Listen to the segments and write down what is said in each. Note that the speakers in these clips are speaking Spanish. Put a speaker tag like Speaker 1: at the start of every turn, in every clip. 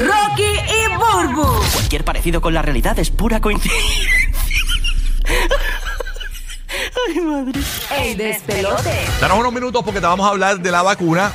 Speaker 1: Rocky y Burbu.
Speaker 2: Cualquier parecido con la realidad es pura coincidencia. Ay, madre.
Speaker 1: El despelote.
Speaker 3: Danos unos minutos porque te vamos a hablar de la vacuna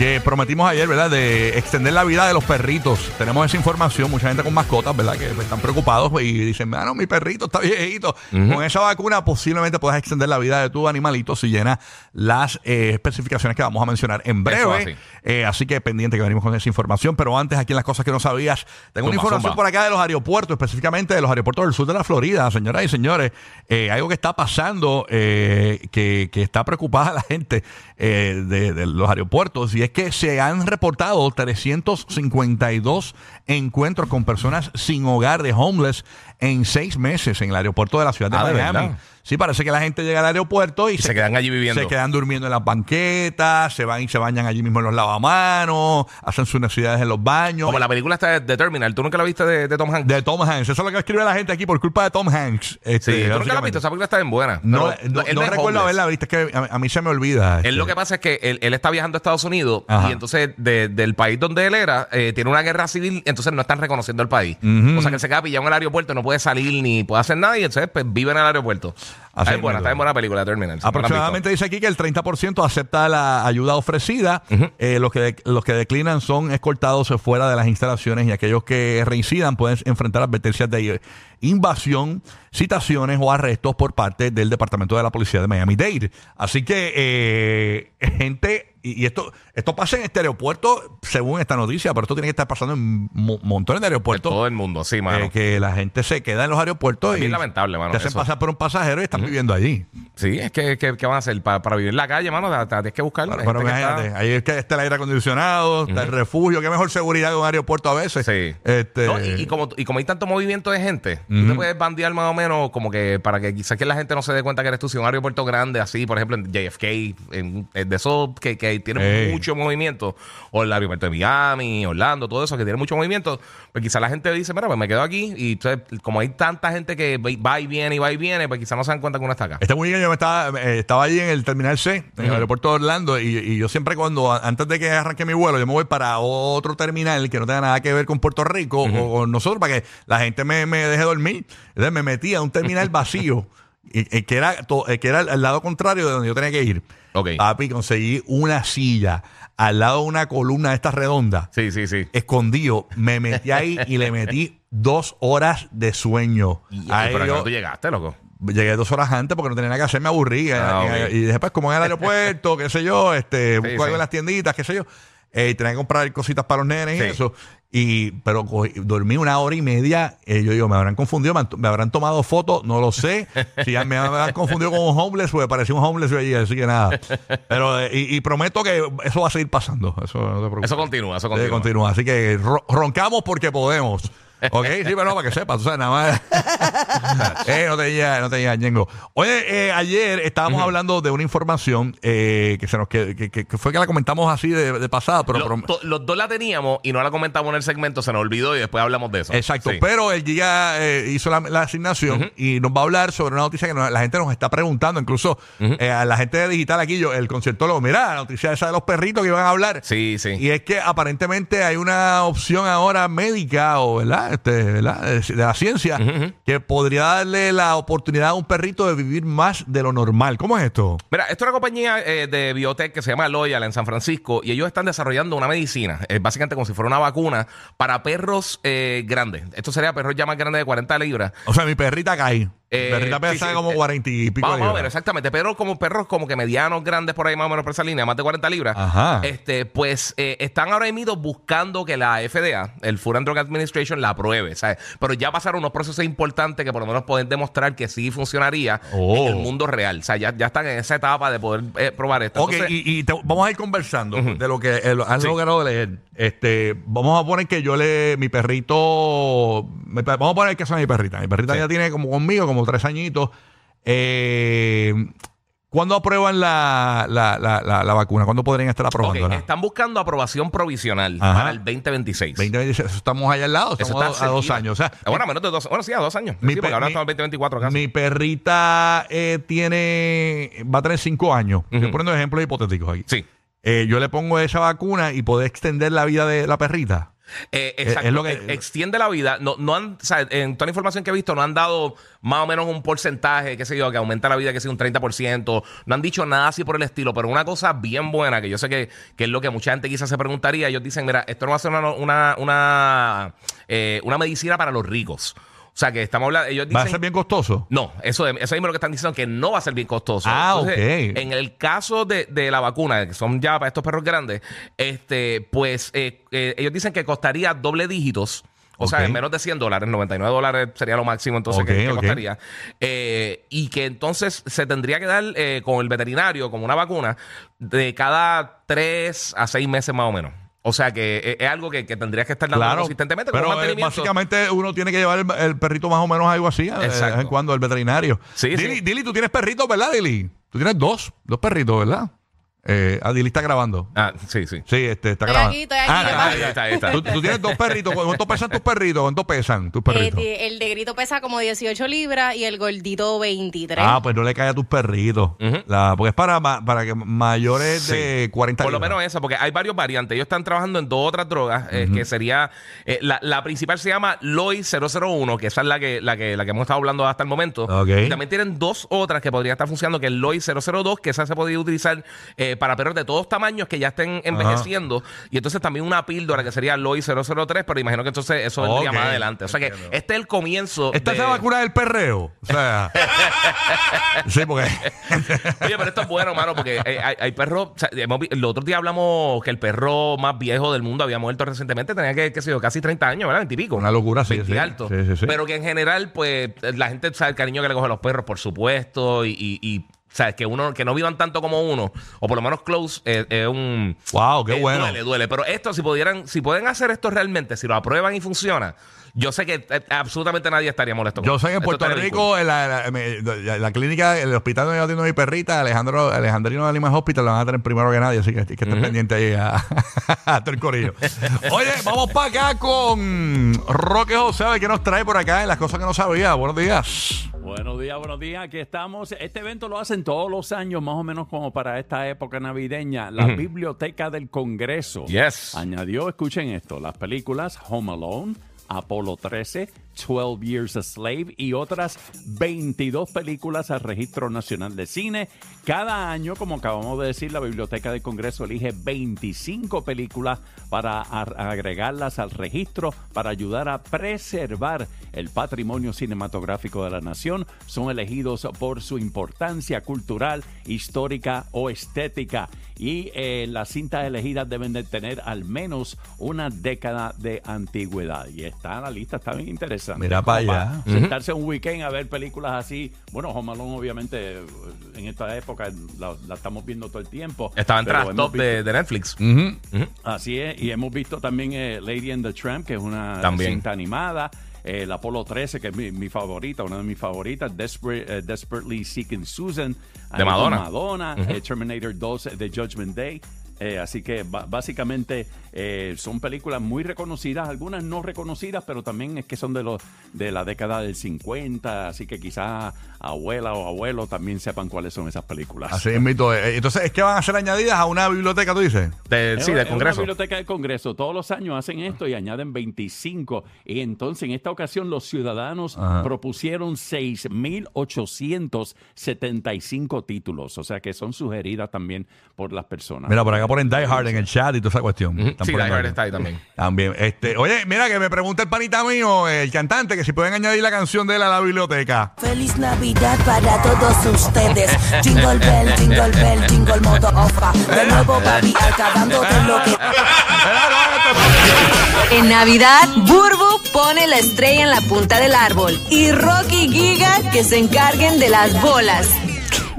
Speaker 3: que prometimos ayer, ¿verdad? De extender la vida de los perritos. Tenemos esa información, mucha gente con mascotas, ¿verdad? Que están preocupados y dicen, no, mi perrito está viejito. Con esa vacuna posiblemente puedas extender la vida de tu animalito si llena las eh, especificaciones que vamos a mencionar en breve.
Speaker 4: así.
Speaker 3: Eh, así que pendiente que venimos con esa información. Pero antes, aquí en las cosas que no sabías, tengo una
Speaker 4: Zumba,
Speaker 3: información
Speaker 4: zumba.
Speaker 3: por acá de los aeropuertos, específicamente de los aeropuertos del sur de la Florida, señoras y señores. Eh, algo que está pasando, eh, que, que está preocupada la gente de, de los aeropuertos, y es que se han reportado 352 encuentros con personas sin hogar de homeless en seis meses en el aeropuerto de la ciudad de
Speaker 4: Ah, ¿de
Speaker 3: Miami.
Speaker 4: verdad?
Speaker 3: Sí, parece que la gente llega al aeropuerto y,
Speaker 4: se quedan allí viviendo.
Speaker 3: Se quedan durmiendo en las banquetas, se van y se bañan allí mismo en los lavamanos, hacen sus necesidades en los baños.
Speaker 4: Como la película está de, Terminal. ¿Tú nunca la viste de, de Tom Hanks?
Speaker 3: De Tom Hanks. Eso es lo que escribe la gente aquí por culpa de Tom Hanks. Este,
Speaker 4: sí, ¿tú nunca la viste? Esa película está bien buena.
Speaker 3: No, no,
Speaker 4: él
Speaker 3: no
Speaker 4: es
Speaker 3: recuerdo haberla visto, es que a, a mí se me olvida.
Speaker 4: Él
Speaker 3: este.
Speaker 4: lo que pasa es que él, él está viajando a Estados Unidos
Speaker 3: Ajá.
Speaker 4: y entonces de- del país donde él era eh, tiene una guerra civil, entonces no están reconociendo el país. O sea que él se queda pillado en el aeropuerto, no puede salir ni puede hacer nada y entonces pues, vive en el aeropuerto. Está buena, está buena película Terminal.
Speaker 3: Aproximadamente dice aquí que el 30% acepta la ayuda ofrecida. Eh, los, que de- los que declinan son escoltados fuera de las instalaciones y aquellos que reincidan pueden enfrentar advertencias de invasión, citaciones o arrestos por parte del Departamento de la Policía de Miami-Dade. Así que, eh, gente, y, y esto, esto pasa en este aeropuerto, según esta noticia, pero esto tiene que estar pasando en mo- montones de
Speaker 4: En
Speaker 3: aeropuertos.
Speaker 4: todo el mundo, sí, mano.
Speaker 3: eh, que la gente se queda en los aeropuertos
Speaker 4: Es
Speaker 3: y
Speaker 4: bien lamentable, mano,
Speaker 3: te hacen
Speaker 4: eso.
Speaker 3: pasar por un pasajero y están viviendo allí.
Speaker 4: Sí, es que, que- ¿qué van a hacer? Pa- para vivir en la calle, mano, tienes que buscar.
Speaker 3: Pero
Speaker 4: que está-
Speaker 3: imagínate, ahí es que está el aire acondicionado, está el refugio, qué mejor seguridad que un aeropuerto a veces.
Speaker 4: Sí.
Speaker 3: Este,
Speaker 4: No, y, y como, y como hay tanto movimiento de gente, tú te puedes bandear más o menos como que para que quizás que la gente no se dé cuenta que eres tú. Si un aeropuerto grande así, por ejemplo, en JFK, en, en de esos que, que tiene
Speaker 3: Ey.
Speaker 4: mucho movimiento, o el aeropuerto de Miami, Orlando, todo eso que tiene mucho movimiento, pues quizás la gente dice, mira, pues me quedo aquí. Y entonces, como hay tanta gente que va y viene y va y viene, pues quizás no se dan cuenta que uno está acá.
Speaker 3: Está muy bien, yo me estaba, eh, estaba allí en el Terminal C, en el aeropuerto de Orlando, y, y yo siempre cuando, antes de que arranque mi vuelo, yo me voy para otro terminal que no tenga nada que ver con Puerto Rico o con nosotros, para que la gente me, me deje dormir. Entonces me metí a un terminal vacío, y, y que, era, to- eh, que era al lado contrario de donde yo tenía que ir.
Speaker 4: Ok.
Speaker 3: Papi, conseguí una silla al lado de una columna de esta redonda.
Speaker 4: Sí, sí, sí.
Speaker 3: escondido, me metí ahí y le metí dos horas de sueño.
Speaker 4: Y,
Speaker 3: Ahí
Speaker 4: pero
Speaker 3: yo
Speaker 4: ¿a tú llegaste, loco.
Speaker 3: llegué dos horas antes porque no tenía nada que hacer, me aburrí.
Speaker 4: Ah,
Speaker 3: Eh,
Speaker 4: ok.
Speaker 3: Y después, como en el aeropuerto, qué sé yo, este, busco algo
Speaker 4: sí.
Speaker 3: en las tienditas, qué sé yo. Eh, tenía que comprar cositas para los nenes y
Speaker 4: Sí.
Speaker 3: eso. Y, pero cogí- dormí una hora y media. eh, yo digo, me habrán confundido, me, han- me habrán tomado fotos, no lo sé. Si ya me, han confundido con un homeless, pues parecía un homeless allí, así que nada. Pero, eh, y, y prometo que eso va a seguir pasando. Eso no te preocupes.
Speaker 4: Eso continúa, eso continúa.
Speaker 3: Así que ro- roncamos porque podemos. ¿Ok? Sí, pero no, para que sepas, tú sabes, nada más. eh, no te digas, no te Ñengo. Oye, eh, ayer estábamos hablando de una información eh, que se nos que, que- fue que la comentamos así de, de pasada, pero,
Speaker 4: Lo-
Speaker 3: pero-
Speaker 4: to- los dos la teníamos y no la comentamos en el segmento, se nos olvidó y después hablamos de eso.
Speaker 3: Exacto,
Speaker 4: Sí.
Speaker 3: pero el Giga eh, hizo la, la asignación y nos va a hablar sobre una noticia que nos- la gente nos está preguntando, incluso eh, a la gente de digital aquí, yo, el conciertólogo, mira, la noticia esa de los perritos que iban a hablar.
Speaker 4: Sí, sí.
Speaker 3: Y es que aparentemente hay una opción ahora médica o ¿verdad? Este, ¿verdad? De, la ciencia que podría darle la oportunidad a un perrito de vivir más de lo normal. ¿Cómo es esto?
Speaker 4: Mira, esto es una compañía eh, de biotech que se llama Loyal en San Francisco y ellos están desarrollando una medicina, eh, básicamente como si fuera una vacuna para perros eh, grandes. Esto sería perros ya más grandes de 40 libras.
Speaker 3: O sea, mi perrita cae.
Speaker 4: Eh,
Speaker 3: mi perrita pesa
Speaker 4: sí, sí,
Speaker 3: como
Speaker 4: eh,
Speaker 3: 40 y pico
Speaker 4: o
Speaker 3: libras.
Speaker 4: menos, exactamente. Pero como perros como que medianos, grandes por ahí más o menos por esa línea, más de 40 libras.
Speaker 3: Ajá.
Speaker 4: Este, pues eh, están ahora mismo buscando que la FDA, el Food and Drug Administration, la apruebe, ¿sabes? Pero ya pasaron unos procesos importantes que por lo menos pueden demostrar que sí funcionaría
Speaker 3: Oh.
Speaker 4: en el mundo real. O sea, ya, ya están en esa etapa de poder eh, probar esto.
Speaker 3: Ok,
Speaker 4: Entonces,
Speaker 3: y, y te- vamos a ir conversando de lo que eh, lo- han logrado leer. Este, vamos a poner que yo le, mi perrito, mi vamos a poner que son mi perrita. Mi perrita
Speaker 4: Sí.
Speaker 3: ya tiene como conmigo, como tres añitos. Eh, ¿Cuándo aprueban la, la, la, la, la vacuna? ¿Cuándo podrían estar aprobándola?
Speaker 4: están buscando aprobación provisional
Speaker 3: Ajá.
Speaker 4: para el 2026.
Speaker 3: 2026, eso estamos allá al lado,
Speaker 4: Eso está
Speaker 3: a, a dos años. O sea,
Speaker 4: bueno, menos de dos, bueno, sí, a dos años.
Speaker 3: Mi
Speaker 4: sí, porque
Speaker 3: pe-
Speaker 4: ahora
Speaker 3: mi-
Speaker 4: estamos en 2024 casi.
Speaker 3: mi perrita eh, tiene, va a tener cinco años. Estoy
Speaker 4: Ujú.
Speaker 3: poniendo ejemplos hipotéticos aquí.
Speaker 4: Sí.
Speaker 3: Eh, yo le pongo esa vacuna y puedo extender la vida de la perrita.
Speaker 4: Eh, exacto,
Speaker 3: es lo que-
Speaker 4: eh, extiende la vida. No, no han, o sea, en toda la información que he visto, no han dado más o menos un porcentaje, qué sé yo, que aumenta la vida, que sea un 30%. No han dicho nada así por el estilo, pero una cosa bien buena, que yo sé que, que es lo que mucha gente quizás se preguntaría. Ellos dicen, mira, esto no va a ser una, una, una, eh, una medicina para los ricos. O sea, que estamos hablando, ellos
Speaker 3: Va a
Speaker 4: dicen...
Speaker 3: ser bien costoso.
Speaker 4: No, eso, eso mismo lo que están diciendo, que no va a ser bien costoso.
Speaker 3: Ah, ok.
Speaker 4: En el caso de, de la vacuna, que son ya para estos perros grandes, este, pues eh, eh, ellos dicen que costaría doble dígitos. O sea,
Speaker 3: Ok.
Speaker 4: en menos de 100 dólares, 99 dólares sería lo máximo entonces que,
Speaker 3: Ok,
Speaker 4: que
Speaker 3: ok.
Speaker 4: costaría. Eh, y que entonces se tendría que dar eh, con el veterinario, como una vacuna, de cada 3 a 6 meses más o menos. O sea que es algo que, que tendrías que estar dando
Speaker 3: Claro,
Speaker 4: consistentemente como
Speaker 3: pero eh,
Speaker 4: mantenimiento.
Speaker 3: básicamente uno tiene que llevar el, el perrito más o menos algo así eh, de vez
Speaker 4: Exacto.
Speaker 3: en cuando al veterinario.
Speaker 4: Sí,
Speaker 3: Dili,
Speaker 4: sí.
Speaker 3: Dili, tú tienes perritos, ¿verdad, Dili? Tú tienes dos, dos perritos, ¿verdad? Eh, ah, Dili está grabando.
Speaker 4: Ah, sí, sí.
Speaker 3: Sí, este, está
Speaker 5: Estoy
Speaker 3: grabando.
Speaker 5: aquí, estoy aquí,
Speaker 3: Ah,
Speaker 5: ¿qué
Speaker 3: ah,
Speaker 5: pasa?
Speaker 4: Ahí está, ahí está.
Speaker 3: Tú, tú tienes dos perritos. ¿Cuánto pesan tus perritos? ¿Cuánto pesan tus
Speaker 5: Eh,
Speaker 3: perritos?
Speaker 5: el de grito pesa como 18 libras y el gordito 23.
Speaker 3: Ah, pues no le cae a tus perritos.
Speaker 4: Ujú.
Speaker 3: La- porque es para, ma- para que mayores de 40
Speaker 4: Por lo
Speaker 3: libras.
Speaker 4: menos esa, porque hay varios variantes. Ellos están trabajando en dos otras drogas, eh, que sería. eh, la, la principal se llama LOI 001, que esa es la que, la que, la que hemos estado hablando hasta el momento.
Speaker 3: Ok.
Speaker 4: Y también tienen dos otras que podrían estar funcionando, que es LOI 002, que esa se podría utilizar eh, para perros de todos tamaños que ya estén envejeciendo. Y entonces también una píldora que sería LOI 003, pero imagino que entonces eso vendría
Speaker 3: Ok.
Speaker 4: más adelante. O sea que este es el comienzo.
Speaker 3: Esta
Speaker 4: de-
Speaker 3: es la vacuna del perreo. O sea. sí, porque.
Speaker 4: Oye, pero esto es bueno, mano, porque eh, hay, hay perros. o sea, el otro día hablamos que el perro más viejo del mundo había muerto recientemente, tenía que, qué sé yo, casi 30 años, ¿verdad? 20 y pico.
Speaker 3: Una locura, sí,
Speaker 4: 20
Speaker 3: sí.
Speaker 4: alto.
Speaker 3: Sí, sí, sí.
Speaker 4: Pero que en general, pues, la gente sabe el cariño que le coge a los perros, por supuesto, y. y, y, ¿sabes? Que uno que no vivan tanto como uno, o por lo menos close, eh, es un.
Speaker 3: Wow, qué
Speaker 4: eh,
Speaker 3: bueno.
Speaker 4: Duele, duele. Pero esto, si pudieran, si pueden hacer esto realmente, si lo aprueban y funciona, yo sé que eh, absolutamente nadie estaría molesto.
Speaker 3: Yo sé que en Puerto. Rico, en la, la- clínica, el hospital donde yo atiendo a mi perrita, Alejandro, Alejandrino de Lima Hospital, lo van a tener primero que nadie, así que, que estén pendientes ahí a, a todo el corillo. Oye, vamos para acá con Roque José, a ver qué nos trae por acá en las cosas que no sabía. Buenos días.
Speaker 6: Buenos días, buenos días. Aquí estamos. Este evento lo hacen todos los años, más o menos como para esta época navideña. La Biblioteca del Congreso
Speaker 4: Yes.
Speaker 6: añadió, escuchen esto, las películas Home Alone, Apolo 13, 12 Years a Slave y otras 22 películas al Registro Nacional de Cine. Cada año, como acabamos de decir, la Biblioteca del Congreso elige 25 películas para ar- agregarlas al registro para ayudar a preservar el patrimonio cinematográfico de la nación. Son elegidos por su importancia cultural, histórica o estética. Y eh, las cintas elegidas deben de tener al menos una década de antigüedad. Y está la lista, está bien interesante.
Speaker 3: Mira
Speaker 6: Como
Speaker 3: pa' allá.
Speaker 6: Sentarse un weekend a ver películas así. Bueno, Home Alone, obviamente, en esta época la, la estamos viendo todo el tiempo.
Speaker 4: Estaba en tras top de, de Netflix.
Speaker 6: Así es, y hemos visto también eh, Lady and the Tramp, que es una
Speaker 4: También.
Speaker 6: cinta animada. eh, el Apolo 13, que es mi, mi favorita, una de mis favoritas. Desperate- eh, Desperately Seeking Susan. con
Speaker 4: Madonna.
Speaker 6: Madonna. eh, Terminator 2, eh, The Judgment Day. Eh, así que básicamente eh, son películas muy reconocidas, algunas no reconocidas, pero también es que son de los de la década del 50, así que quizás abuela o abuelo también sepan cuáles son esas películas.
Speaker 3: Así es, mito. Eh, Entonces, ¿es que van a ser añadidas a una biblioteca, tú dices?
Speaker 4: De-
Speaker 6: Es
Speaker 4: sí, del
Speaker 6: es
Speaker 4: Congreso.
Speaker 6: Una biblioteca del Congreso. Todos los años hacen esto y añaden 25. Y entonces, en esta ocasión, los ciudadanos
Speaker 3: Ajá.
Speaker 6: propusieron 6.875 títulos. O sea que son sugeridas también por las personas.
Speaker 3: Mira, por acá ponen Die Hard en el chat y toda esa cuestión. Están
Speaker 4: Sí, Die
Speaker 3: poniendo
Speaker 4: Hard está ahí también.
Speaker 3: También. Este, oye, mira que me pregunta el panita mío, el cantante, que si pueden añadir la canción de él a la biblioteca.
Speaker 7: Feliz Navidad para todos ustedes. Jingle bell, jingle bell, jingle modo ofa. De nuevo, papi, acabándote lo que.
Speaker 1: En Navidad, Burbu pone la estrella en la punta del árbol y Rocky y Giga que se encarguen de las bolas.